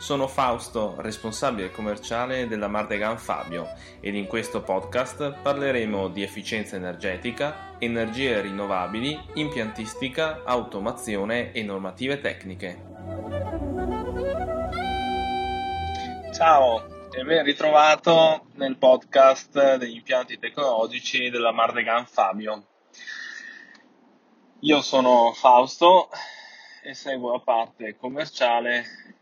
Sono Fausto, responsabile commerciale della Mardegan Fabio ed in questo podcast parleremo di efficienza energetica, energie rinnovabili, impiantistica, automazione e normative tecniche. Ciao e ben ritrovato nel podcast degli impianti tecnologici della Mardegan Fabio. Io sono Fausto e seguo la parte commerciale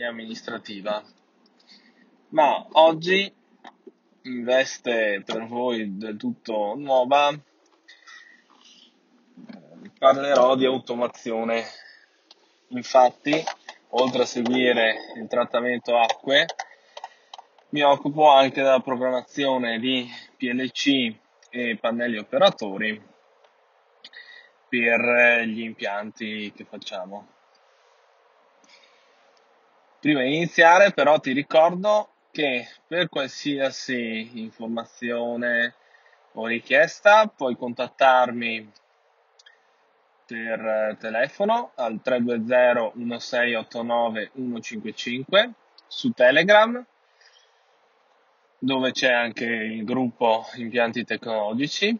e amministrativa. Ma oggi, in veste per voi del tutto nuova, parlerò di automazione. Infatti, oltre a seguire il trattamento acque, mi occupo anche della programmazione di PLC e pannelli operatori per gli impianti che facciamo. Prima di iniziare però ti ricordo che per qualsiasi informazione o richiesta puoi contattarmi per eh, telefono al 320 1689 155 su Telegram dove c'è anche il gruppo impianti tecnologici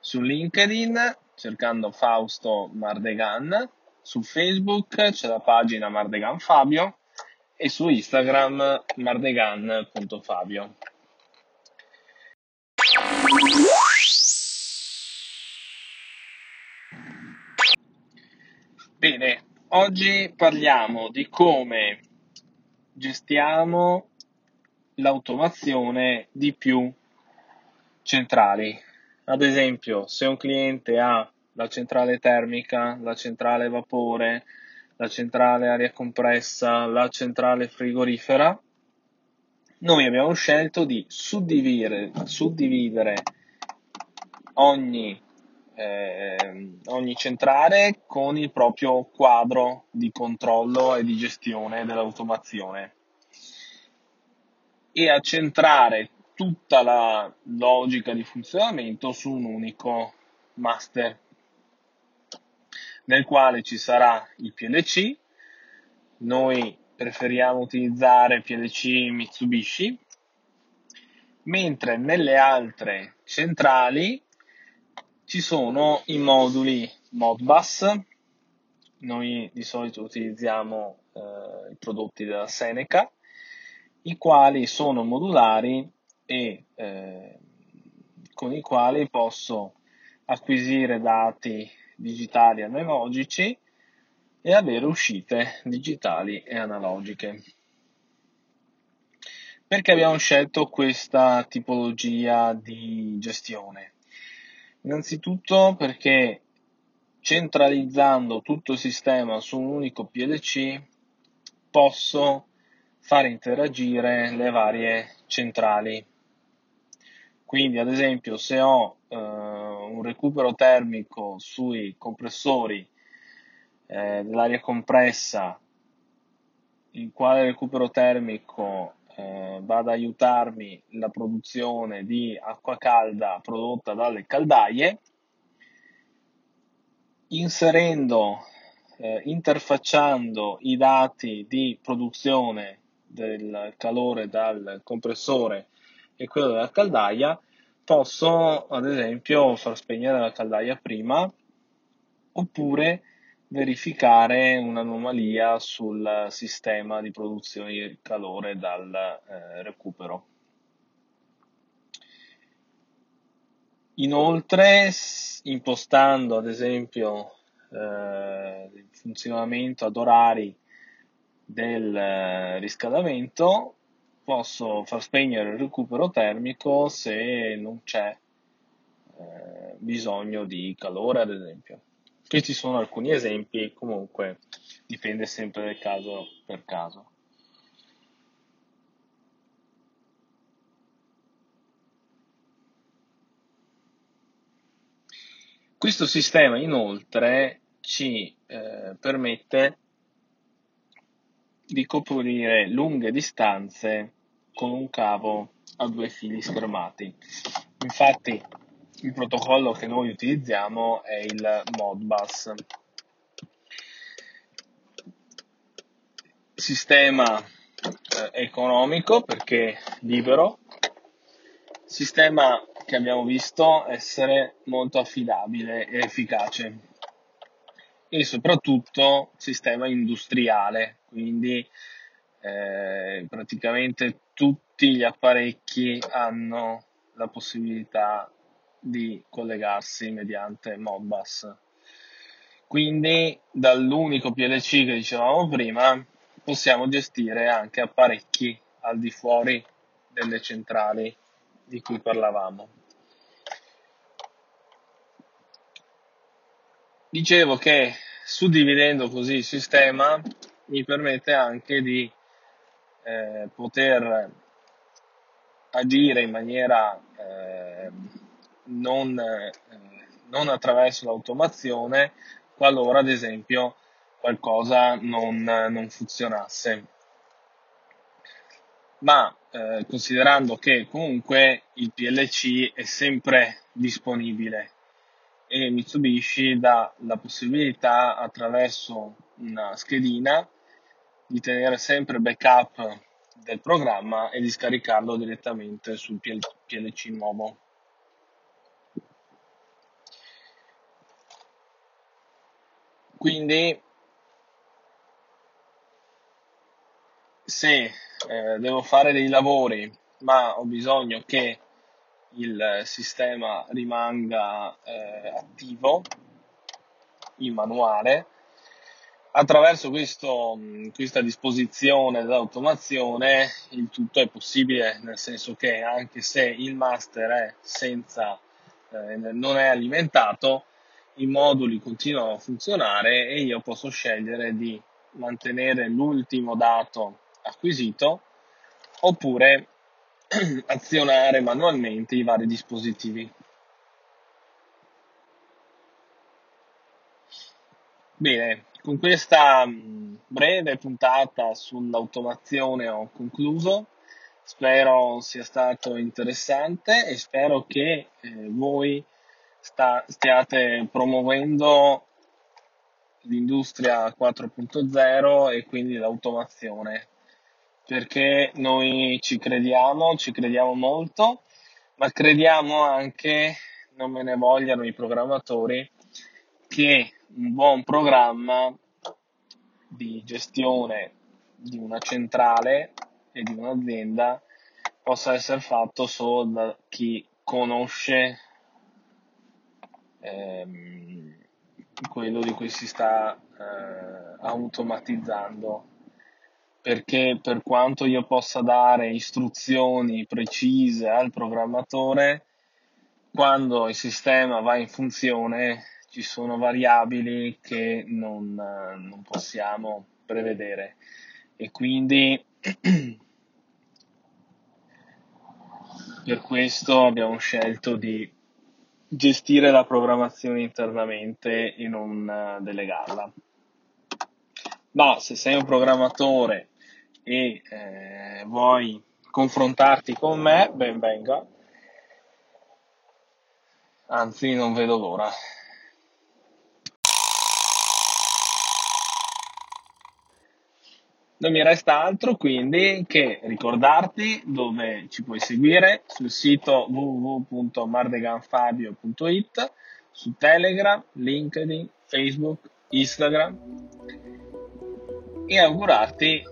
su LinkedIn cercando Fausto Mardegan, su Facebook c'è la pagina Mardegan Fabio e su Instagram mardegan.fabio. Bene, oggi parliamo di come gestiamo l'automazione di più centrali ad esempio, se un cliente ha la centrale termica, la centrale vapore, la centrale aria compressa, la centrale frigorifera, noi abbiamo scelto di suddividere, suddividere ogni, eh, ogni centrale con il proprio quadro di controllo e di gestione dell'automazione. E accentrare tutta la logica di funzionamento su un unico master nel quale ci sarà il PLC noi preferiamo utilizzare PLC Mitsubishi mentre nelle altre centrali ci sono i moduli Modbus. Noi di solito utilizziamo eh, i prodotti della Seneca i quali sono modulari e eh, con i quali posso acquisire dati digitali analogici e avere uscite digitali e analogiche. Perché abbiamo scelto questa tipologia di gestione? Innanzitutto perché centralizzando tutto il sistema su un unico PLC posso far interagire le varie centrali quindi, ad esempio, se ho eh, un recupero termico sui compressori eh, dell'aria compressa, il quale recupero termico eh, va ad aiutarmi la produzione di acqua calda prodotta dalle caldaie, inserendo, eh, interfacciando i dati di produzione del calore dal compressore e quello della caldaia, posso ad esempio far spegnere la caldaia prima oppure verificare un'anomalia sul sistema di produzione di calore dal eh, recupero. Inoltre, impostando ad esempio eh, il funzionamento ad orari del eh, riscaldamento, posso far spegnere il recupero termico se non c'è eh, bisogno di calore, ad esempio. Questi sono alcuni esempi, comunque dipende sempre del caso per caso. Questo sistema inoltre ci eh, permette di coprire lunghe distanze con un cavo a due fili schermati. Infatti il protocollo che noi utilizziamo è il Modbus. Sistema eh, economico perché libero, sistema che abbiamo visto essere molto affidabile e efficace e soprattutto sistema industriale, quindi eh, praticamente tutti gli apparecchi hanno la possibilità di collegarsi mediante Modbus. Quindi dall'unico PLC che dicevamo prima possiamo gestire anche apparecchi al di fuori delle centrali di cui parlavamo. Dicevo che suddividendo così il sistema mi permette anche di eh, poter agire in maniera eh, non, eh, non, attraverso l'automazione qualora ad esempio qualcosa non, non funzionasse. Ma eh, considerando che comunque il PLC è sempre disponibile e Mitsubishi dà la possibilità attraverso una schedina di tenere sempre backup del programma e di scaricarlo direttamente sul PLC nuovo. Quindi se eh, devo fare dei lavori ma ho bisogno che il sistema rimanga eh, attivo in manuale attraverso questo, questa disposizione dell'automazione il tutto è possibile nel senso che anche se il master è senza eh, non è alimentato i moduli continuano a funzionare e io posso scegliere di mantenere l'ultimo dato acquisito oppure azionare manualmente i vari dispositivi. Bene, con questa mm, breve puntata sull'automazione ho concluso. Spero sia stato interessante e spero che eh, voi sta, stiate promuovendo l'industria 4.0 e quindi l'automazione perché noi ci crediamo, ci crediamo molto, ma crediamo anche, non me ne vogliano i programmatori, che un buon programma di gestione di una centrale e di un'azienda possa essere fatto solo da chi conosce ehm, quello di cui si sta eh, automatizzando perché per quanto io possa dare istruzioni precise al programmatore, quando il sistema va in funzione ci sono variabili che non, non possiamo prevedere e quindi per questo abbiamo scelto di gestire la programmazione internamente e non delegarla. Ma se sei un programmatore e eh, vuoi confrontarti con me, ben venga. Anzi, non vedo l'ora. Non mi resta altro quindi che ricordarti dove ci puoi seguire sul sito www.mardeganfabio.it, su Telegram, LinkedIn, Facebook, Instagram e augurarti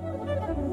Thank you.